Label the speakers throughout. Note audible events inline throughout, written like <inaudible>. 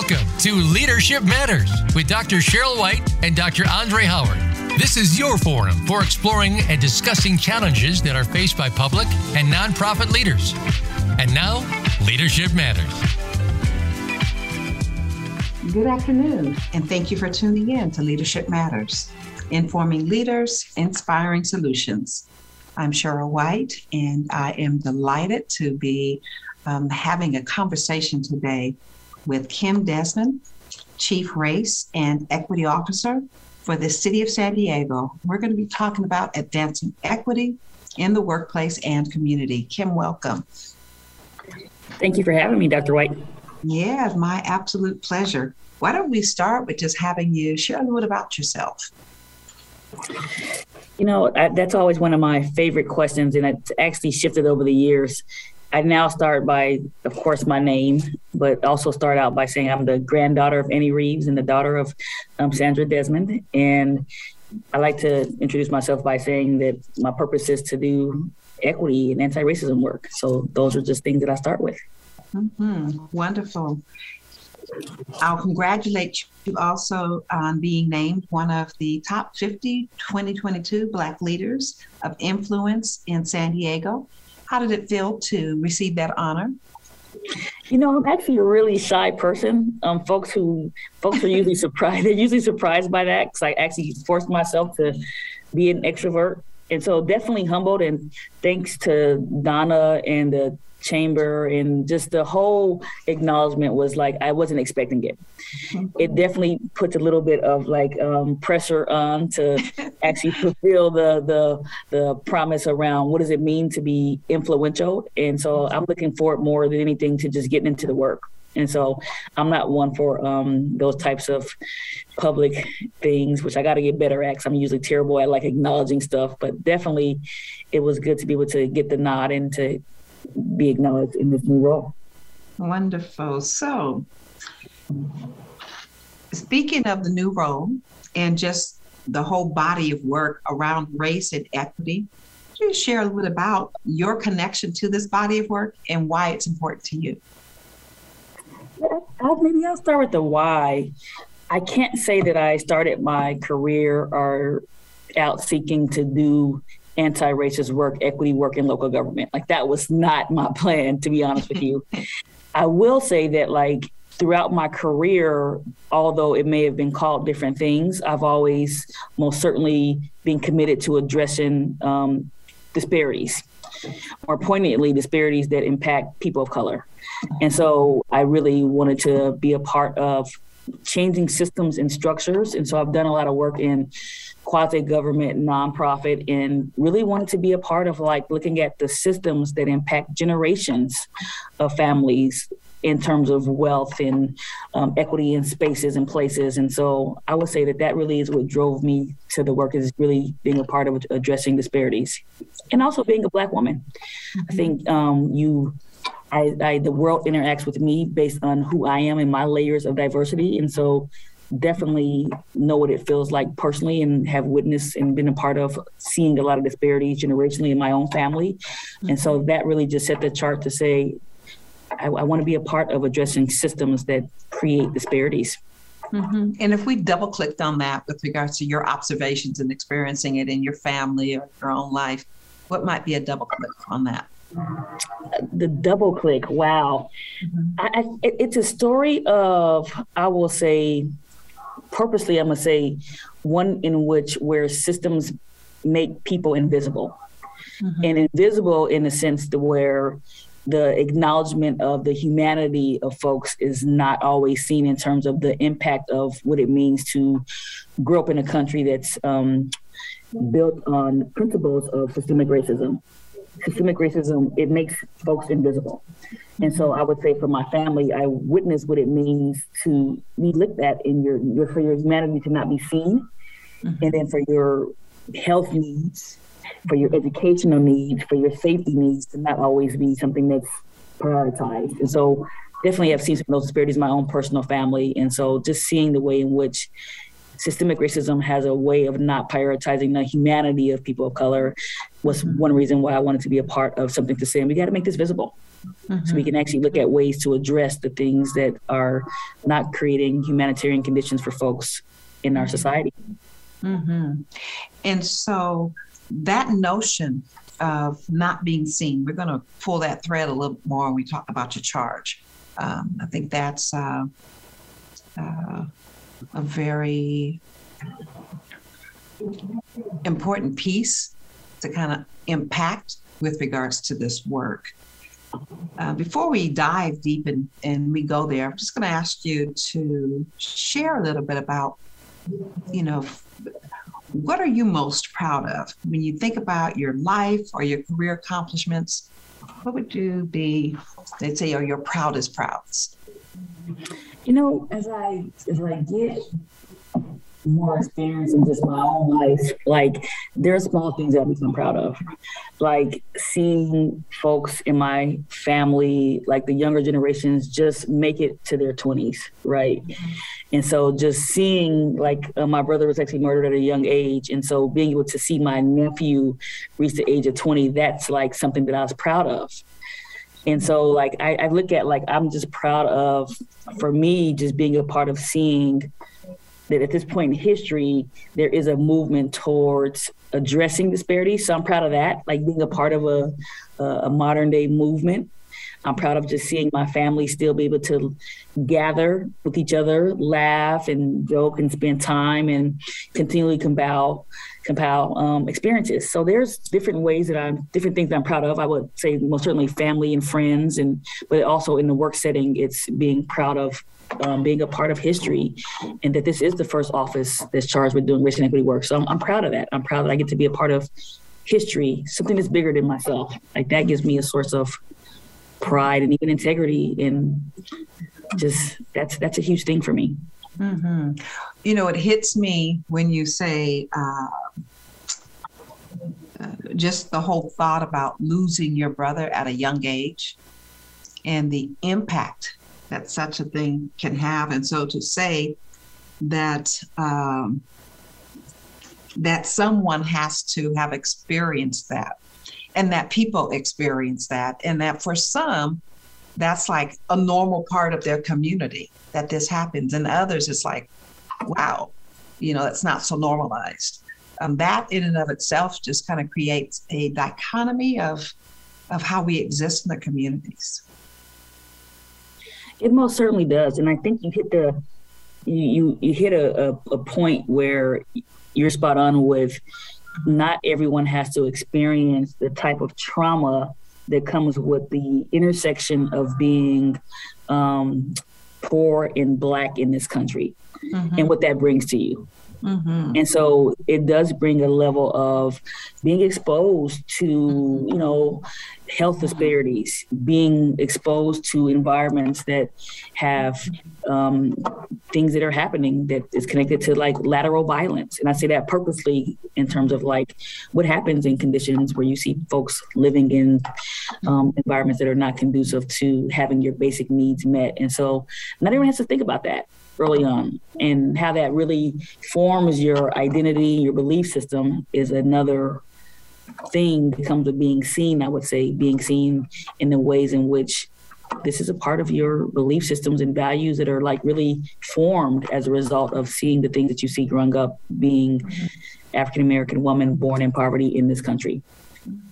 Speaker 1: Welcome to Leadership Matters with Dr. Sheryl White and Dr. Andre Howard. This is your forum for exploring and discussing challenges that are faced by public and nonprofit leaders. And now, Leadership Matters.
Speaker 2: Good afternoon, and thank you for tuning in to Leadership Matters, informing leaders, inspiring solutions. I'm Sheryl White, and I am delighted to be um, having a conversation today with Kim Desmond, Chief Race and Equity Officer for the City of San Diego. We're going to be talking about advancing equity in the workplace and community. Kim, welcome.
Speaker 3: Thank you for having me, Dr. White.
Speaker 2: Yeah, my absolute pleasure. Why don't we start with just having you share a little bit about yourself?
Speaker 3: You know, that's always one of my favorite questions, and it's actually shifted over the years. I now start by, of course, my name, but also start out by saying I'm the granddaughter of Annie Reeves and the daughter of um, Sandra Desmond. And I like to introduce myself by saying that my purpose is to do equity and anti racism work. So those are just things that I start with.
Speaker 2: Mm-hmm. Wonderful. I'll congratulate you also on being named one of the top 50 2022 Black leaders of influence in San Diego. How did it feel to receive that honor?
Speaker 3: You know, I'm actually a really shy person. Um, folks who folks are usually <laughs> surprised. They're usually surprised by that because I actually forced myself to be an extrovert, and so definitely humbled. And thanks to Donna and the chamber and just the whole acknowledgement was like I wasn't expecting it. Mm-hmm. It definitely puts a little bit of like um, pressure on to <laughs> actually fulfill the the the promise around what does it mean to be influential. And so I'm looking forward more than anything to just getting into the work. And so I'm not one for um, those types of public things, which I got to get better at because I'm usually terrible at like acknowledging stuff. But definitely, it was good to be able to get the nod and to be acknowledged in this new role.
Speaker 2: Wonderful. So, speaking of the new role and just the whole body of work around race and equity, could you share a little bit about your connection to this body of work and why it's important to you?
Speaker 3: I'll, maybe I'll start with the why. I can't say that I started my career or out seeking to do anti-racist work, equity work in local government. Like that was not my <laughs> plan, to be honest with you. I will say that like throughout my career, although it may have been called different things, I've always most certainly been committed to addressing um, disparities, more poignantly, disparities that impact people of color. And so I really wanted to be a part of changing systems and structures. And so I've done a lot of work in quasi government nonprofit and really wanted to be a part of like looking at the systems that impact generations of families in terms of wealth and um, equity in spaces and places. And so I would say that that really is what drove me to the work is really being a part of addressing disparities and also being a black woman. I think um, you I, I, the world interacts with me based on who I am and my layers of diversity. And so definitely know what it feels like personally and have witnessed and been a part of seeing a lot of disparities generationally in my own family. And so mm-hmm. that really just set the chart to say, I, I want to be a part of addressing systems that create disparities.
Speaker 2: Mm-hmm. And if we double clicked on that with regards to your observations and experiencing it in your family or your own life, what might be a double click on that?
Speaker 3: The double click, wow. Mm-hmm. I, I, it's a story of, I will say, purposely, I'm gonna say one in which where systems make people invisible, mm-hmm. and invisible in the sense to where the acknowledgement of the humanity of folks is not always seen in terms of the impact of what it means to grow up in a country that's um, built on principles of systemic racism systemic racism, it makes folks invisible. And so I would say for my family, I witnessed what it means to be looked at in your, your for your humanity to not be seen. Mm-hmm. And then for your health needs, for your educational needs, for your safety needs to not always be something that's prioritized. And so definitely I've seen some of those disparities in my own personal family. And so just seeing the way in which systemic racism has a way of not prioritizing the humanity of people of color was mm-hmm. one reason why I wanted to be a part of something to say, and we got to make this visible. Mm-hmm. So we can actually look at ways to address the things that are not creating humanitarian conditions for folks in our society.
Speaker 2: Mm-hmm. And so that notion of not being seen, we're going to pull that thread a little more when we talk about your charge. Um, I think that's uh, uh, a very important piece to kind of impact with regards to this work. Uh, before we dive deep in, and we go there, I'm just going to ask you to share a little bit about, you know, what are you most proud of when you think about your life or your career accomplishments? What would you be, they'd say, are your proudest prouds?
Speaker 3: You know, as I as I get more experience in just my own life, like there are small things that I become proud of. Like seeing folks in my family, like the younger generations, just make it to their 20s, right? And so just seeing, like, uh, my brother was actually murdered at a young age. And so being able to see my nephew reach the age of 20, that's like something that I was proud of. And so, like, I, I look at, like, I'm just proud of, for me, just being a part of seeing that at this point in history, there is a movement towards addressing disparities. So I'm proud of that, like being a part of a, a modern day movement. I'm proud of just seeing my family still be able to gather with each other, laugh and joke and spend time and continually compile compile um, experiences. So there's different ways that I'm different things that I'm proud of. I would say most certainly family and friends, and but also in the work setting, it's being proud of um, being a part of history and that this is the first office that's charged with doing race and equity work. So I'm, I'm proud of that. I'm proud that I get to be a part of history, something that's bigger than myself. Like that gives me a source of pride and even integrity and just that's that's a huge thing for me.
Speaker 2: Mm-hmm. You know, it hits me when you say uh, just the whole thought about losing your brother at a young age and the impact that such a thing can have. And so to say that um, that someone has to have experienced that, and that people experience that, and that for some, that's like a normal part of their community that this happens, and others it's like, wow, you know, it's not so normalized. Um, that in and of itself just kind of creates a dichotomy of of how we exist in the communities.
Speaker 3: It most certainly does, and I think you hit the you you, hit a, a, a point where you're spot on with not everyone has to experience the type of trauma that comes with the intersection of being um, poor and black in this country mm-hmm. and what that brings to you. Mm-hmm. And so it does bring a level of being exposed to, you know, health disparities, being exposed to environments that have um, things that are happening that is connected to like lateral violence. And I say that purposely in terms of like what happens in conditions where you see folks living in um, environments that are not conducive to having your basic needs met. And so not everyone has to think about that early on. And how that really forms your identity your belief system is another thing that comes with being seen i would say being seen in the ways in which this is a part of your belief systems and values that are like really formed as a result of seeing the things that you see growing up being african american woman born in poverty in this country.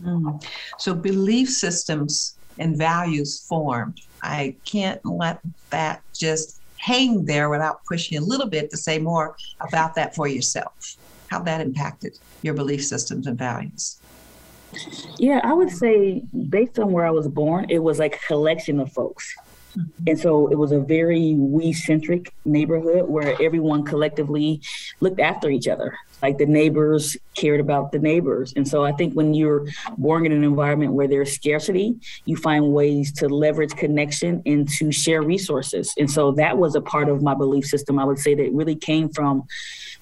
Speaker 2: Mm-hmm. so belief systems and values formed. I can't let that just hang there without pushing a little bit to say more about that for yourself, how that impacted your belief systems and values.
Speaker 3: Yeah, I would say based on where I was born, it was like a collection of folks. And so it was a very we centric neighborhood where everyone collectively looked after each other like the neighbors cared about the neighbors. And so I think when you're born in an environment where there's scarcity, you find ways to leverage connection and to share resources. And so that was a part of my belief system, I would say, that really came from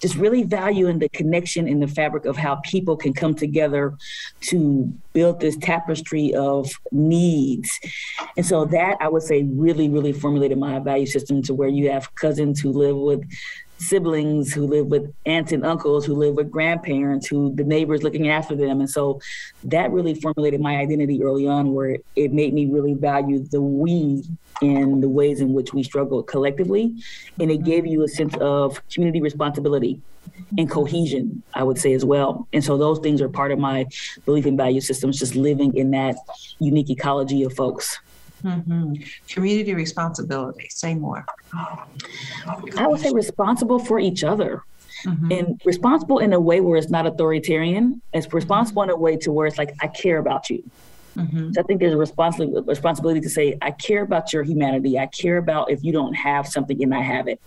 Speaker 3: just really valuing the connection in the fabric of how people can come together to build this tapestry of needs. And so that I would say really, really formulated my value system to where you have cousins who live with siblings who live with aunts and uncles who live with grandparents who the neighbors looking after them. And so that really formulated my identity early on where it made me really value the we in the ways in which we struggle collectively. And it gave you a sense of community responsibility and cohesion i would say as well. And so those things are part of my belief and value systems just living in that unique ecology of folks
Speaker 2: Mm-hmm. Community responsibility. Say more.
Speaker 3: I would say responsible for each other. Mm-hmm. And responsible in a way where it's not authoritarian. It's responsible in a way to where it's like, I care about you. Mm-hmm. So I think there's a responsibility, responsibility to say, I care about your humanity. I care about if you don't have something and I have it.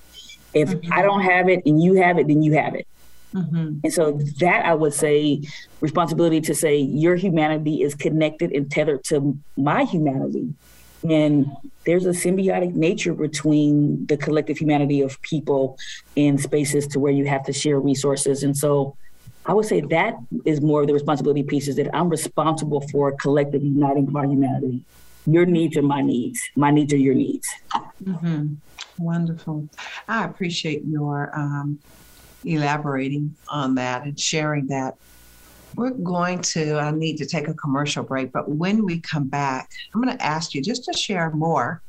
Speaker 3: If mm-hmm. I don't have it and you have it, then you have it. Mm-hmm. And so that I would say responsibility to say your humanity is connected and tethered to my humanity. And there's a symbiotic nature between the collective humanity of people in spaces to where you have to share resources. And so I would say that is more of the responsibility pieces that I'm responsible for collective uniting of our humanity. Your needs are my needs. My needs are your needs.
Speaker 2: Mm-hmm. Wonderful. I appreciate your um, elaborating on that and sharing that we're going to uh, need to take a commercial break, but when we come back, I'm going to ask you just to share more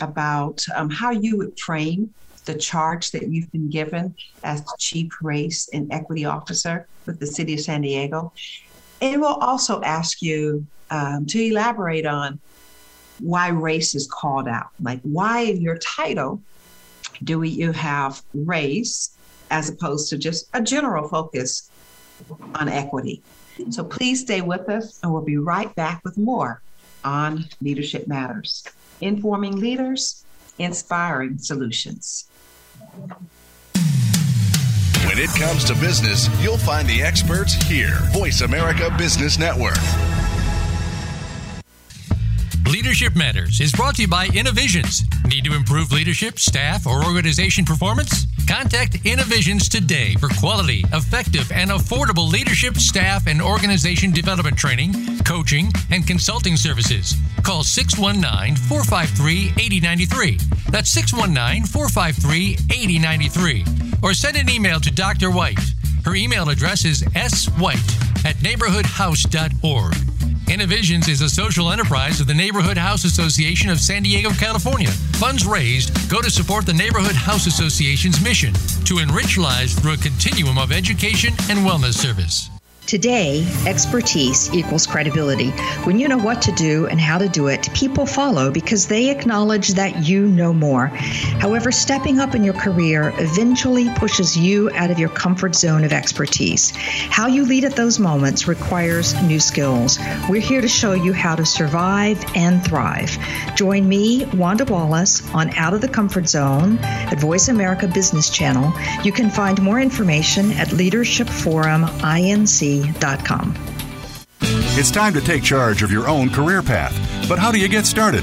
Speaker 2: about um, how you would frame the charge that you've been given as the Chief Race and Equity Officer with the City of San Diego. And we'll also ask you um, to elaborate on why race is called out. Like, why in your title do we, you have race as opposed to just a general focus on equity. So please stay with us, and we'll be right back with more on Leadership Matters informing leaders, inspiring solutions.
Speaker 4: When it comes to business, you'll find the experts here. Voice America Business Network.
Speaker 1: Leadership Matters is brought to you by Innovisions. Need to improve leadership, staff, or organization performance? Contact Innovisions today for quality, effective, and affordable leadership, staff, and organization development training, coaching, and consulting services. Call 619 453 8093. That's 619 453 8093. Or send an email to Dr. White. Her email address is swhite at neighborhoodhouse.org. Innovisions is a social enterprise of the Neighborhood House Association of San Diego, California. Funds raised go to support the Neighborhood House Association's mission to enrich lives through a continuum of education and wellness service.
Speaker 5: Today, expertise equals credibility. When you know what to do and how to do it, people follow because they acknowledge that you know more. However, stepping up in your career eventually pushes you out of your comfort zone of expertise. How you lead at those moments requires new skills. We're here to show you how to survive and thrive. Join me, Wanda Wallace, on Out of the Comfort Zone at Voice America Business Channel. You can find more information at Leadership Forum INC
Speaker 4: it's time to take charge of your own career path. But how do you get started?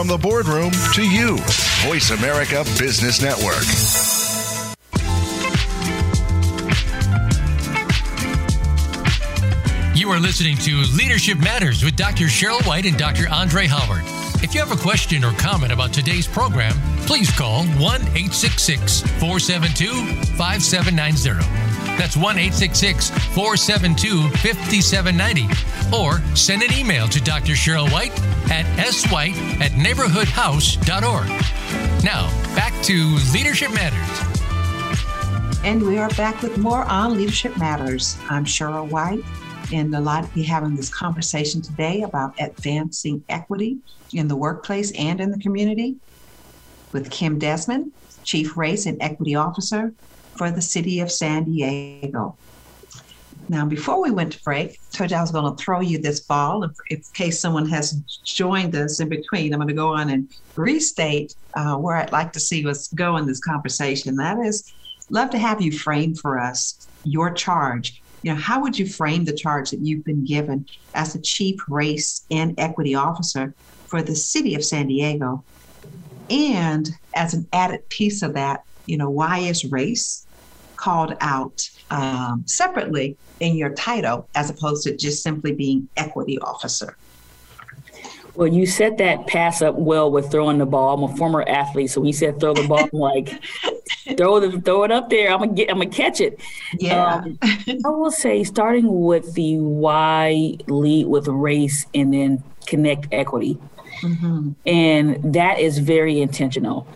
Speaker 4: From the boardroom to you, Voice America Business Network.
Speaker 1: You are listening to Leadership Matters with Dr. Sheryl White and Dr. Andre Howard. If you have a question or comment about today's program, please call 1 866 472 5790. That's 1 866 472 5790. Or send an email to Dr. Sheryl White at swhite at neighborhoodhouse.org. Now, back to Leadership Matters.
Speaker 2: And we are back with more on Leadership Matters. I'm Sheryl White, and a lot be having this conversation today about advancing equity in the workplace and in the community with Kim Desmond, Chief Race and Equity Officer for the City of San Diego. Now, before we went to break, I was going to throw you this ball in, in case someone has joined us in between. I'm going to go on and restate uh, where I'd like to see us go in this conversation. That is love to have you frame for us your charge. You know, how would you frame the charge that you've been given as the Chief Race and Equity Officer for the City of San Diego? And as an added piece of that, you know, why is race called out um, separately in your title as opposed to just simply being equity officer?
Speaker 3: Well, you set that pass up well with throwing the ball. I'm a former athlete, so we said throw the ball. I'm like, <laughs> throw the throw it up there. I'm gonna get. I'm gonna catch it.
Speaker 2: Yeah. Um,
Speaker 3: I will say, starting with the why, lead with race, and then connect equity, mm-hmm. and that is very intentional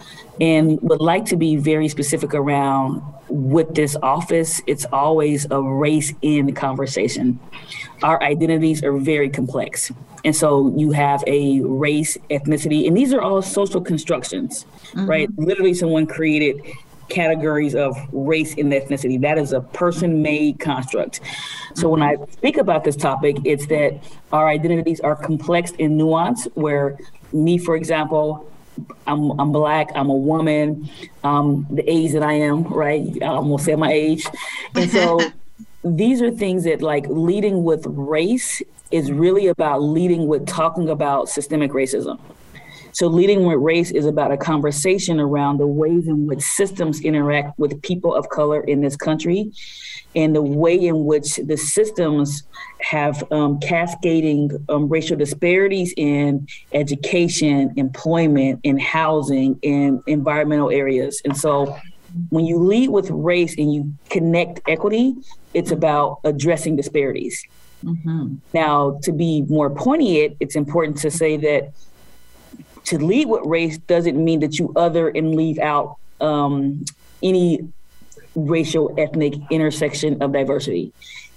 Speaker 3: and would like to be very specific around with this office it's always a race in conversation. Our identities are very complex. And so you have a race ethnicity and these are all social constructions mm-hmm. right? Literally someone created categories of race and ethnicity. That is a person made construct. So when i speak about this topic it's that our identities are complex and nuanced where me for example I'm I'm black. I'm a woman. Um, the age that I am, right? I'm gonna say my age, and so <laughs> these are things that like leading with race is really about leading with talking about systemic racism. So leading with race is about a conversation around the ways in which systems interact with people of color in this country and the way in which the systems have um, cascading um, racial disparities in education, employment, in housing, in environmental areas. And so when you lead with race and you connect equity, it's about addressing disparities. Mm-hmm. Now, to be more poignant, it's important to say that to lead with race doesn't mean that you other and leave out um, any racial, ethnic intersection of diversity.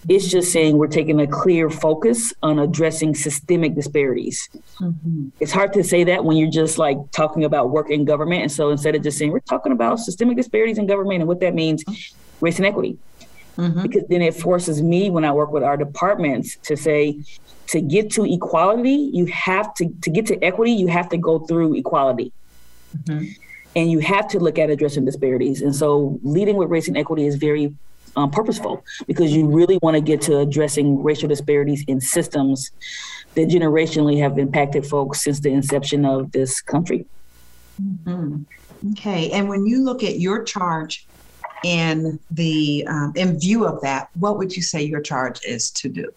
Speaker 3: It's just saying we're taking a clear focus on addressing systemic disparities. Mm-hmm. It's hard to say that when you're just like talking about work in government. And so instead of just saying we're talking about systemic disparities in government and what that means, race and equity. Mm-hmm. Because then it forces me when I work with our departments to say, to get to equality, you have to to get to equity, you have to go through equality. Mm-hmm and you have to look at addressing disparities. And so, leading with race and equity is very um, purposeful because you really want to get to addressing racial disparities in systems that generationally have impacted folks since the inception of this country.
Speaker 2: Mm-hmm. Okay, and when you look at your charge in the um, in view of that, what would you say your charge is to do?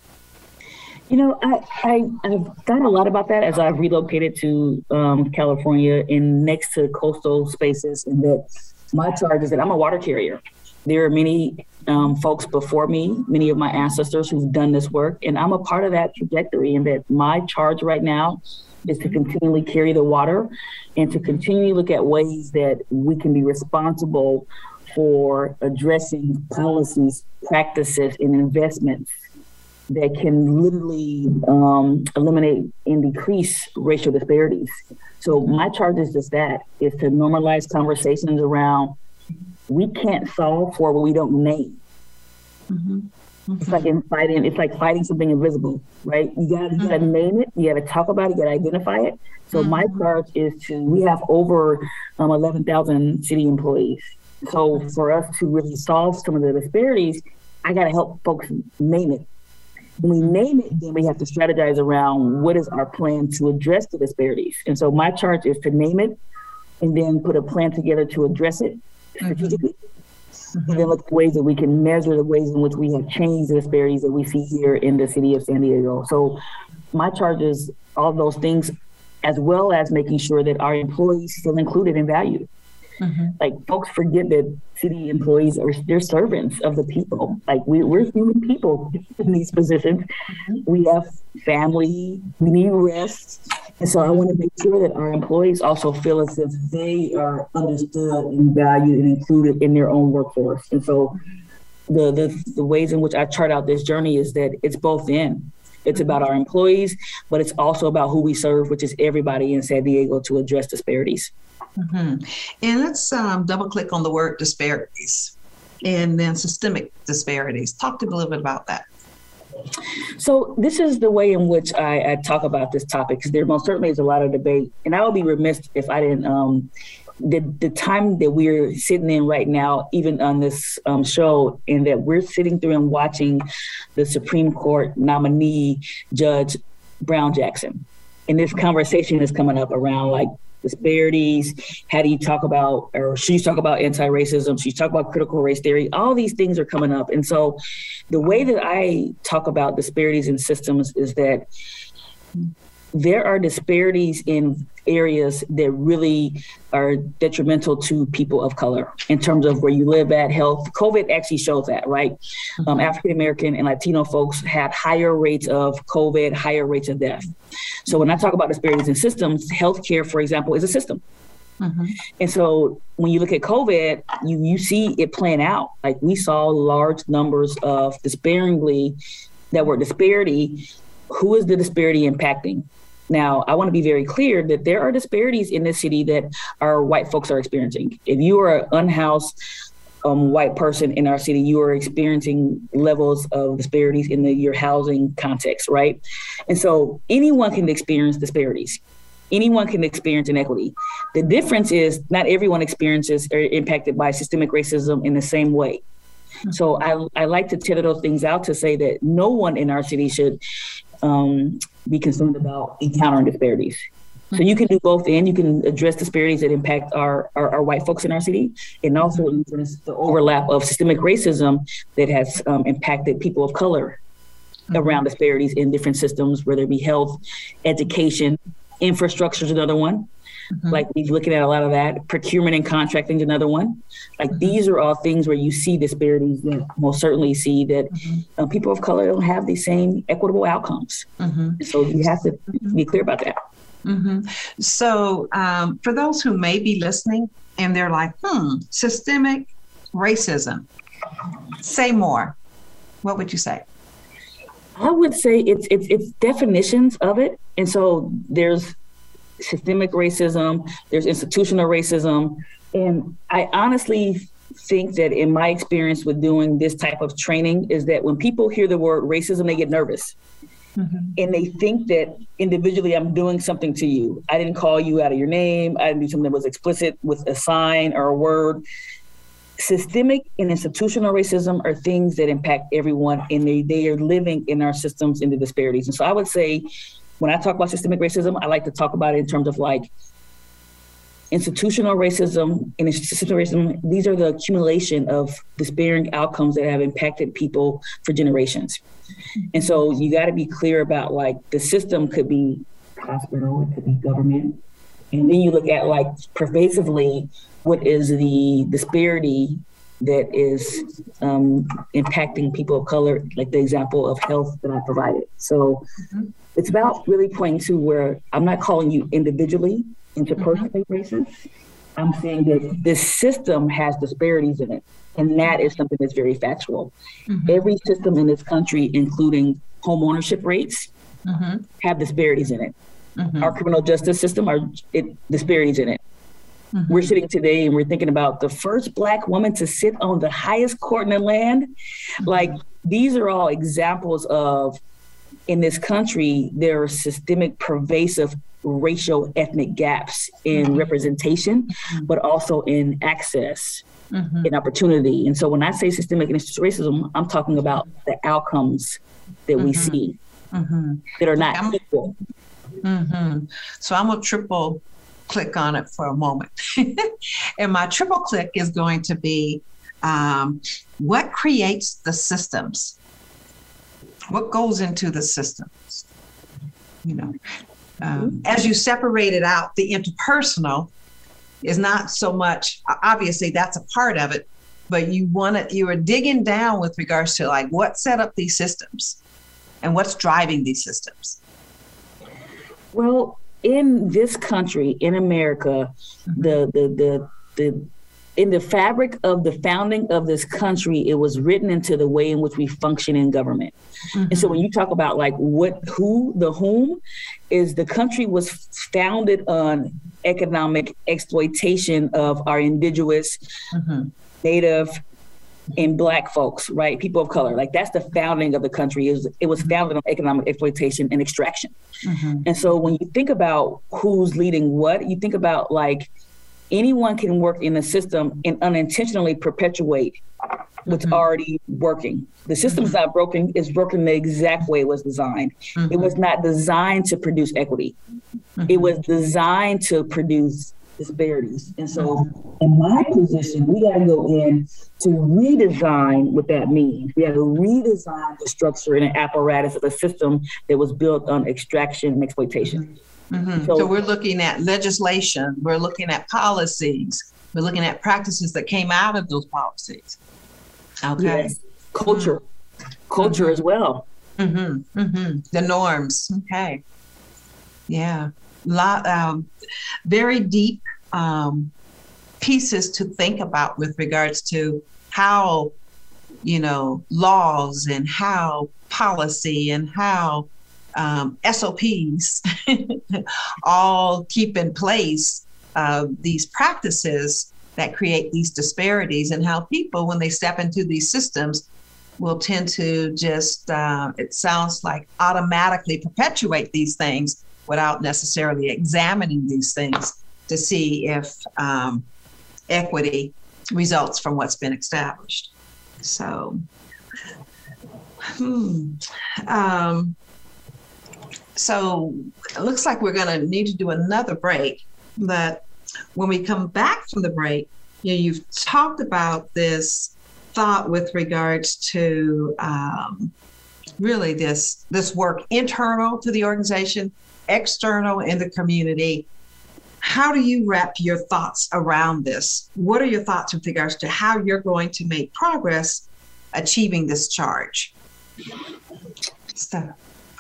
Speaker 3: You know, I, I have thought a lot about that as I've relocated to um, California and next to coastal spaces, and that my charge is that I'm a water carrier. There are many um, folks before me, many of my ancestors who've done this work, and I'm a part of that trajectory. And that my charge right now is to continually carry the water and to continually look at ways that we can be responsible for addressing policies, practices, and investments that can literally um, eliminate and decrease racial disparities. So my charge is just that: is to normalize conversations around we can't solve for what we don't name. Mm-hmm. Mm-hmm. It's like in fighting. It's like fighting something invisible, right? You gotta, you gotta mm-hmm. name it. You gotta talk about it. You gotta identify it. So my mm-hmm. charge is to. We have over um, eleven thousand city employees. So for us to really solve some of the disparities, I gotta help folks name it when we name it, then we have to strategize around what is our plan to address the disparities. And so my charge is to name it and then put a plan together to address it strategically. Mm-hmm. And then look at ways that we can measure the ways in which we have changed the disparities that we see here in the city of San Diego. So my charge is all those things, as well as making sure that our employees feel included and valued. Mm-hmm. Like folks forget that city employees are they're servants of the people. Like we, we're human people <laughs> in these positions. Mm-hmm. We have family, we need rest. And so I want to make sure that our employees also feel as if they are understood and valued and included in their own workforce. And so the the, the ways in which I chart out this journey is that it's both in. It's about our employees, but it's also about who we serve, which is everybody in San Diego to address disparities.
Speaker 2: Mm-hmm. And let's um, double click on the word disparities and then systemic disparities. Talk to me a little bit about that.
Speaker 3: So this is the way in which I, I talk about this topic because there most certainly is a lot of debate, and I would be remiss if I didn't um, the the time that we're sitting in right now, even on this um, show, and that we're sitting through and watching the Supreme Court nominee Judge Brown Jackson, and this conversation is coming up around like disparities. How do you talk about, or she's talk about anti-racism? She's talk about critical race theory. All these things are coming up, and so the way that I talk about disparities in systems is that there are disparities in areas that really are detrimental to people of color in terms of where you live at health covid actually shows that right um, mm-hmm. african american and latino folks have higher rates of covid higher rates of death so when i talk about disparities in systems healthcare for example is a system Mm-hmm. And so when you look at COVID, you you see it playing out. Like we saw large numbers of despairingly that were disparity. Who is the disparity impacting? Now, I want to be very clear that there are disparities in this city that our white folks are experiencing. If you are an unhoused um, white person in our city, you are experiencing levels of disparities in the, your housing context, right? And so anyone can experience disparities. Anyone can experience inequity. The difference is not everyone experiences or impacted by systemic racism in the same way. So I, I like to tether those things out to say that no one in our city should um, be concerned about encountering disparities. So you can do both and you can address disparities that impact our, our, our white folks in our city and also the overlap of systemic racism that has um, impacted people of color around disparities in different systems, whether it be health, education, infrastructure is another one. Mm-hmm. Like we're looking at a lot of that. Procurement and contracting is another one. Like mm-hmm. these are all things where you see disparities that most certainly see that mm-hmm. uh, people of color don't have the same equitable outcomes. Mm-hmm. So you have to be clear about that.
Speaker 2: Mm-hmm. So um, for those who may be listening and they're like, hmm, systemic racism, say more. What would you say?
Speaker 3: I would say it's it's it's definitions of it, and so there's systemic racism, there's institutional racism. And I honestly think that in my experience with doing this type of training is that when people hear the word racism, they get nervous. Mm-hmm. And they think that individually I'm doing something to you. I didn't call you out of your name. I didn't do something that was explicit with a sign or a word. Systemic and institutional racism are things that impact everyone and they, they are living in our systems in the disparities. And so I would say when I talk about systemic racism, I like to talk about it in terms of like institutional racism and institutional racism. These are the accumulation of despairing outcomes that have impacted people for generations. And so you got to be clear about like the system could be hospital, it could be government. And then you look at like pervasively what is the disparity that is um, impacting people of color, like the example of health that I provided. So mm-hmm it's about really pointing to where I'm not calling you individually, interpersonally mm-hmm. racist. I'm saying that this system has disparities in it. And that is something that's very factual. Mm-hmm. Every system in this country, including home ownership rates, mm-hmm. have disparities in it. Mm-hmm. Our criminal justice system are it, disparities in it. Mm-hmm. We're sitting today and we're thinking about the first black woman to sit on the highest court in the land. Mm-hmm. Like these are all examples of in this country, there are systemic, pervasive racial ethnic gaps in mm-hmm. representation, mm-hmm. but also in access mm-hmm. and opportunity. And so when I say systemic and racism, I'm talking about the outcomes that we mm-hmm. see mm-hmm. that are not I'm, equal.
Speaker 2: Mm-hmm. So I'm gonna triple click on it for a moment. <laughs> and my triple click is going to be um, what creates the systems what goes into the systems? You know, um, as you separated out the interpersonal is not so much obviously that's a part of it but you want to you are digging down with regards to like what set up these systems and what's driving these systems
Speaker 3: well in this country in america mm-hmm. the the the the in the fabric of the founding of this country, it was written into the way in which we function in government. Mm-hmm. And so when you talk about like what, who, the whom, is the country was founded on economic exploitation of our indigenous, mm-hmm. native, and black folks, right? People of color. Like that's the founding of the country. It was, it was founded on economic exploitation and extraction. Mm-hmm. And so when you think about who's leading what, you think about like anyone can work in the system and unintentionally perpetuate what's mm-hmm. already working. The system is mm-hmm. not broken, it's working the exact way it was designed. Mm-hmm. It was not designed to produce equity, mm-hmm. it was designed to produce disparities. And so, mm-hmm. in my position, we got to go in to redesign what that means. We have to redesign the structure and the apparatus of a system that was built on extraction and exploitation.
Speaker 2: Mm-hmm. So, so, we're looking at legislation, we're looking at policies, we're looking at practices that came out of those policies.
Speaker 3: Okay. Yes. Culture, culture mm-hmm. as well.
Speaker 2: Mm-hmm. mm-hmm. The norms. Okay. Yeah. Lot, um, very deep um, pieces to think about with regards to how, you know, laws and how policy and how um, SOPs <laughs> all keep in place uh, these practices that create these disparities and how people, when they step into these systems, will tend to just, uh, it sounds like automatically perpetuate these things without necessarily examining these things to see if um, equity results from what's been established. So, hmm. Um, so it looks like we're going to need to do another break. But when we come back from the break, you know, you've talked about this thought with regards to um, really this this work internal to the organization, external in the community. How do you wrap your thoughts around this? What are your thoughts with regards to how you're going to make progress achieving this charge? So,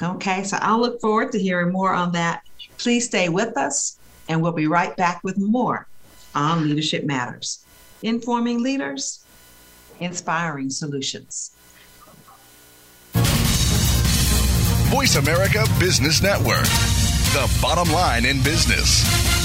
Speaker 2: okay, so I'll look forward to hearing more on that. Please stay with us, and we'll be right back with more on Leadership Matters, informing leaders, inspiring solutions.
Speaker 4: Voice America Business Network, the bottom line in business.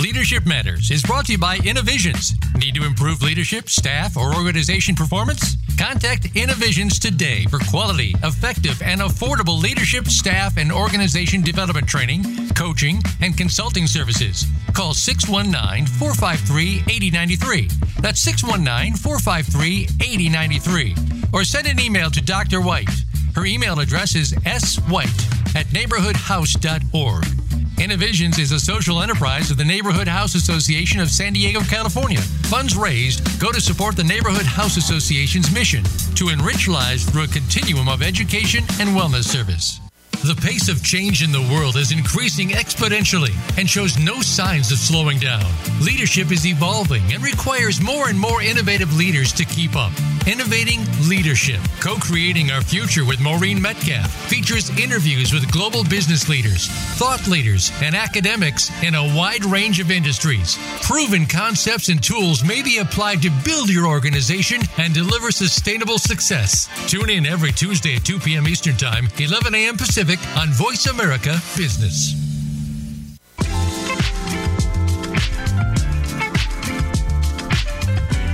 Speaker 1: Leadership Matters is brought to you by Innovisions. Need to improve leadership, staff, or organization performance? Contact Innovisions today for quality, effective, and affordable leadership, staff, and organization development training, coaching, and consulting services. Call 619 453 8093. That's 619 453 8093. Or send an email to Dr. White. Her email address is swhite at neighborhoodhouse.org. Innovisions is a social enterprise of the Neighborhood House Association of San Diego, California. Funds raised go to support the Neighborhood House Association's mission to enrich lives through a continuum of education and wellness service. The pace of change in the world is increasing exponentially and shows no signs of slowing down. Leadership is evolving and requires more and more innovative leaders to keep up. Innovating Leadership, co creating our future with Maureen Metcalf, features interviews with global business leaders, thought leaders, and academics in a wide range of industries. Proven concepts and tools may be applied to build your organization and deliver sustainable success. Tune in every Tuesday at 2 p.m. Eastern Time, 11 a.m. Pacific On Voice America Business.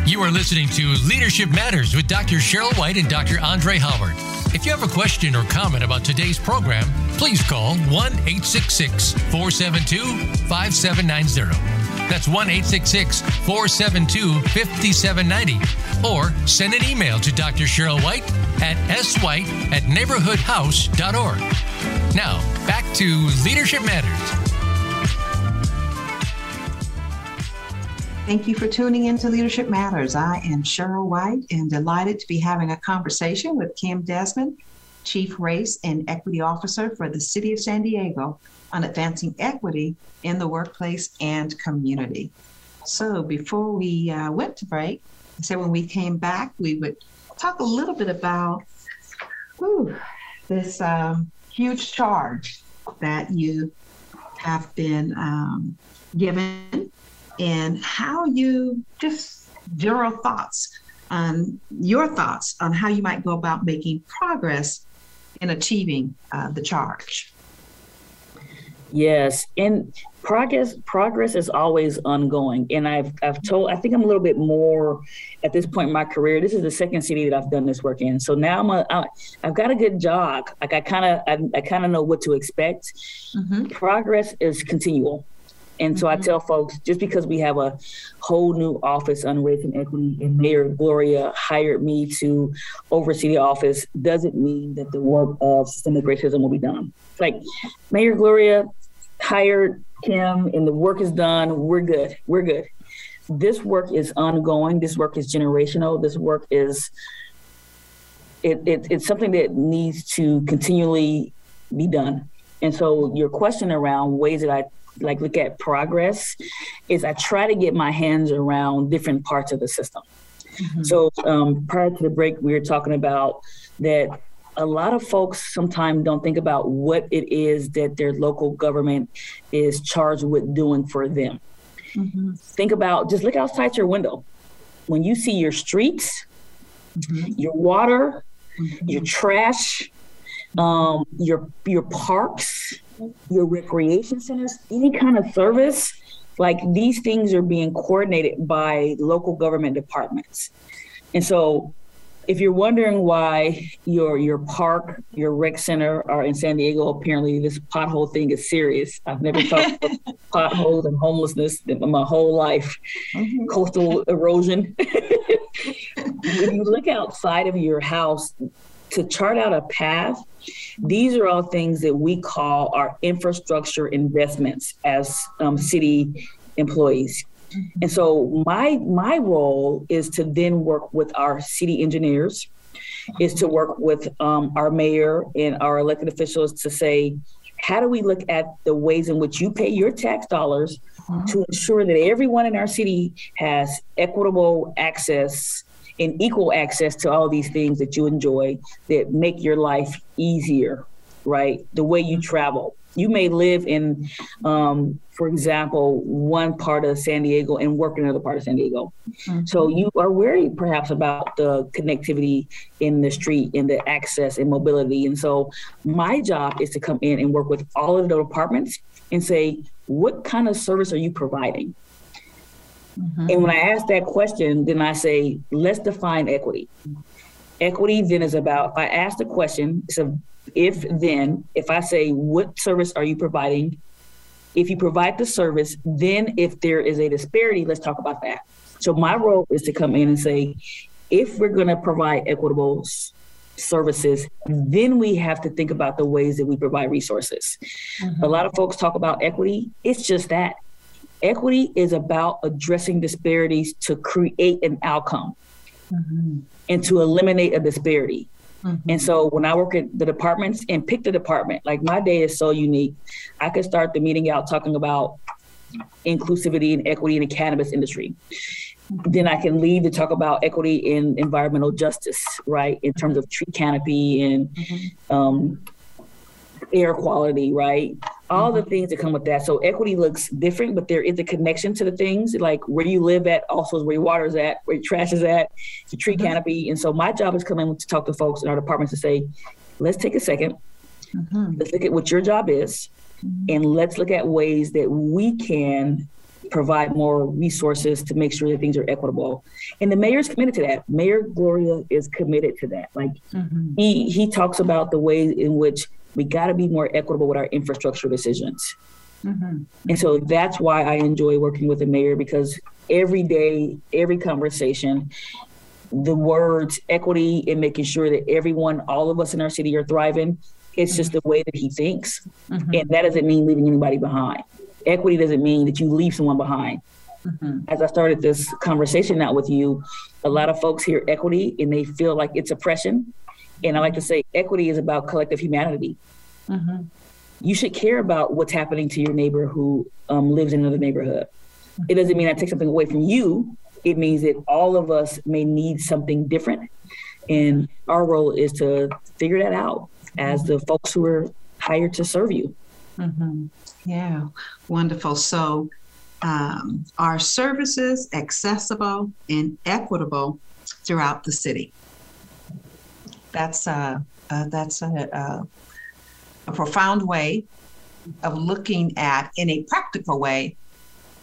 Speaker 1: You are listening to Leadership Matters with Dr. Sheryl White and Dr. Andre Howard. If you have a question or comment about today's program, please call 1 866 472 5790. That's 1 866 472 5790. Or send an email to Dr. Sheryl White at swhite at neighborhoodhouse.org. Now, back to Leadership Matters.
Speaker 2: Thank you for tuning in to Leadership Matters. I am Sheryl White and delighted to be having a conversation with Kim Desmond, Chief Race and Equity Officer for the City of San Diego on advancing equity in the workplace and community. So before we uh, went to break, I said when we came back, we would talk a little bit about whew, this um, huge charge that you have been um, given and how you just general thoughts on your thoughts on how you might go about making progress in achieving uh, the charge.
Speaker 3: Yes, and progress progress is always ongoing and i've i've told i think i'm a little bit more at this point in my career. This is the second city that i've done this work in so now i'm a I, i've got a good jog like i kind of i, I kind of know what to expect. Mm-hmm. progress is continual and so mm-hmm. I tell folks just because we have a whole new office on race and equity and Mayor Gloria hired me to oversee the office doesn't mean that the work of systemic racism will be done. Like Mayor Gloria hired Kim and the work is done. We're good. We're good. This work is ongoing. This work is generational. This work is it, it, it's something that needs to continually be done. And so your question around ways that I like look at progress is I try to get my hands around different parts of the system. Mm-hmm. So um, prior to the break, we were talking about that a lot of folks sometimes don't think about what it is that their local government is charged with doing for them. Mm-hmm. Think about just look outside your window. When you see your streets, mm-hmm. your water, mm-hmm. your trash, um, your your parks, your recreation centers, any kind of service, like these things are being coordinated by local government departments. And so if you're wondering why your your park, your rec center are in San Diego, apparently this pothole thing is serious. I've never <laughs> talked about potholes and homelessness in my whole life. Mm-hmm. Coastal erosion. <laughs> when you look outside of your house to chart out a path, these are all things that we call our infrastructure investments as um, city employees. And so my my role is to then work with our city engineers, is to work with um, our mayor and our elected officials to say, how do we look at the ways in which you pay your tax dollars to ensure that everyone in our city has equitable access and equal access to all these things that you enjoy that make your life easier, right? The way you travel, you may live in, um, for example, one part of San Diego and work in another part of San Diego. Mm-hmm. So you are worried perhaps about the connectivity in the street and the access and mobility. And so my job is to come in and work with all of the departments and say, what kind of service are you providing? Mm-hmm. And when I ask that question, then I say, let's define equity. Equity then is about, if I ask the question, it's a if then, if I say, what service are you providing? If you provide the service, then if there is a disparity, let's talk about that. So my role is to come in and say, if we're going to provide equitable services, then we have to think about the ways that we provide resources. Mm-hmm. A lot of folks talk about equity. It's just that. Equity is about addressing disparities to create an outcome mm-hmm. and to eliminate a disparity. Mm-hmm. And so when I work at the departments and pick the department, like my day is so unique. I could start the meeting out talking about inclusivity and equity in the cannabis industry. Then I can leave to talk about equity in environmental justice, right? In terms of tree canopy and mm-hmm. um, air quality, right? All the mm-hmm. things that come with that. So equity looks different, but there is a connection to the things like where you live at, also is where your water is at, where your trash is at, the tree mm-hmm. canopy. And so my job is coming to talk to folks in our departments to say, let's take a 2nd let mm-hmm. Let's look at what your job is, mm-hmm. and let's look at ways that we can provide more resources to make sure that things are equitable. And the mayor is committed to that. Mayor Gloria is committed to that. Like mm-hmm. he he talks about the ways in which we got to be more equitable with our infrastructure decisions. Mm-hmm. And so that's why I enjoy working with the mayor because every day, every conversation, the words equity and making sure that everyone, all of us in our city are thriving, it's mm-hmm. just the way that he thinks. Mm-hmm. And that doesn't mean leaving anybody behind. Equity doesn't mean that you leave someone behind. Mm-hmm. As I started this conversation out with you, a lot of folks hear equity and they feel like it's oppression. And I like to say equity is about collective humanity. Mm-hmm. You should care about what's happening to your neighbor who um, lives in another neighborhood. It doesn't mean I take something away from you. It means that all of us may need something different. And our role is to figure that out as the folks who are hired to serve you.
Speaker 2: Mm-hmm. Yeah, wonderful. So, um, are services accessible and equitable throughout the city? That's a, uh, that's a, a, a profound way of looking at, in a practical way,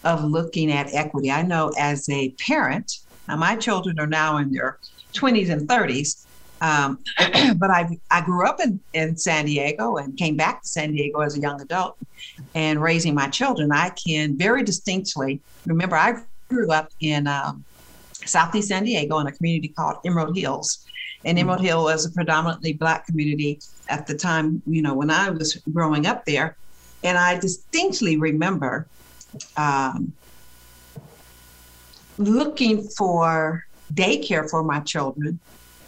Speaker 2: of looking at equity. I know as a parent, now my children are now in their 20s and 30s, um, <clears throat> but I, I grew up in, in San Diego and came back to San Diego as a young adult and raising my children. I can very distinctly remember I grew up in um, Southeast San Diego in a community called Emerald Hills. And Emerald mm-hmm. Hill was a predominantly black community at the time, you know, when I was growing up there. And I distinctly remember um, looking for daycare for my children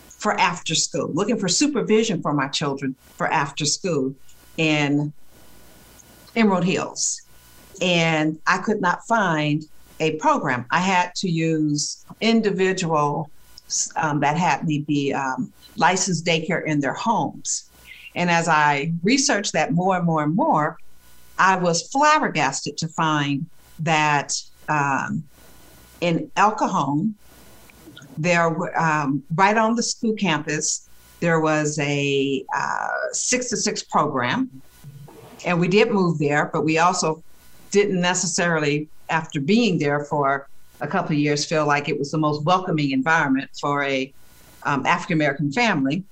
Speaker 2: for after school, looking for supervision for my children for after school in Emerald Hills. And I could not find a program. I had to use individual um, that had me be um, licensed daycare in their homes. And as I researched that more and more and more, I was flabbergasted to find that um, in El Cajon, there, um, right on the school campus, there was a uh, six to six program. And we did move there, but we also didn't necessarily, after being there for a couple of years, feel like it was the most welcoming environment for a um, African American family.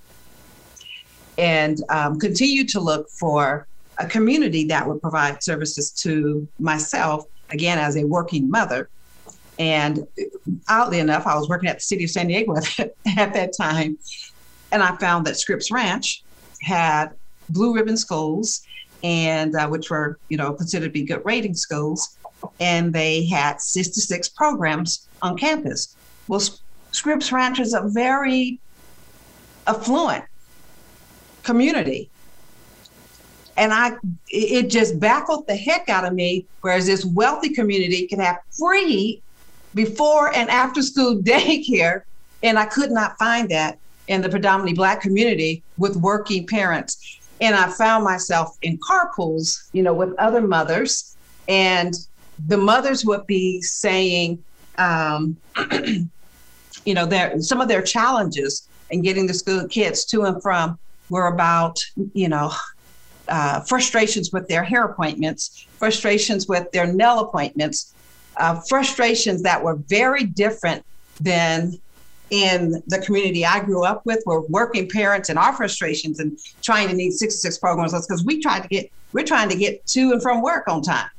Speaker 2: And um, continued to look for a community that would provide services to myself, again, as a working mother. And oddly enough, I was working at the city of San Diego at, <laughs> at that time, and I found that Scripps Ranch had blue ribbon schools, and uh, which were you know considered to be good rating schools, and they had 66 programs on campus. Well, Scripps Ranch is a very affluent community and I it just baffled the heck out of me. Whereas this wealthy community can have free before and after school <laughs> daycare, and I could not find that in the predominantly black community with working parents. And I found myself in carpools, you know, with other mothers, and the mothers would be saying, um, <clears throat> you know, their some of their challenges in getting the school kids to and from were about, you know, uh, frustrations with their hair appointments, frustrations with their nail appointments, uh, frustrations that were very different than in the community I grew up with, were working parents and our frustrations and trying to need 66 programs because we tried to get we're trying to get to and from work on time.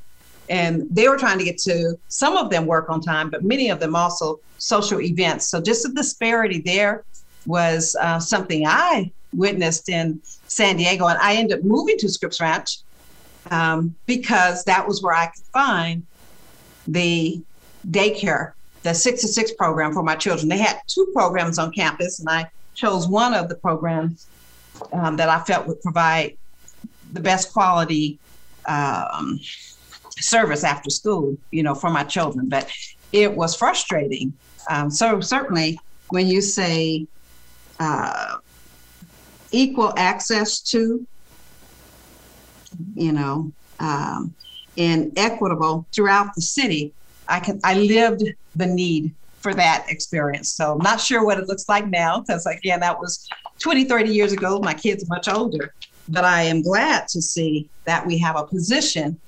Speaker 2: And they were trying to get to some of them work on time, but many of them also social events. So just the disparity there was uh, something I witnessed in San Diego. And I ended up moving to Scripps Ranch um, because that was where I could find the daycare, the six to six program for my children. They had two programs on campus, and I chose one of the programs um, that I felt would provide the best quality um, service after school, you know, for my children. But it was frustrating. Um, so certainly, when you say uh, equal access to, you know, um, and equitable throughout the city. I can I lived the need for that experience. So I'm not sure what it looks like now because again that was 20, 30 years ago. My kids are much older, but I am glad to see that we have a position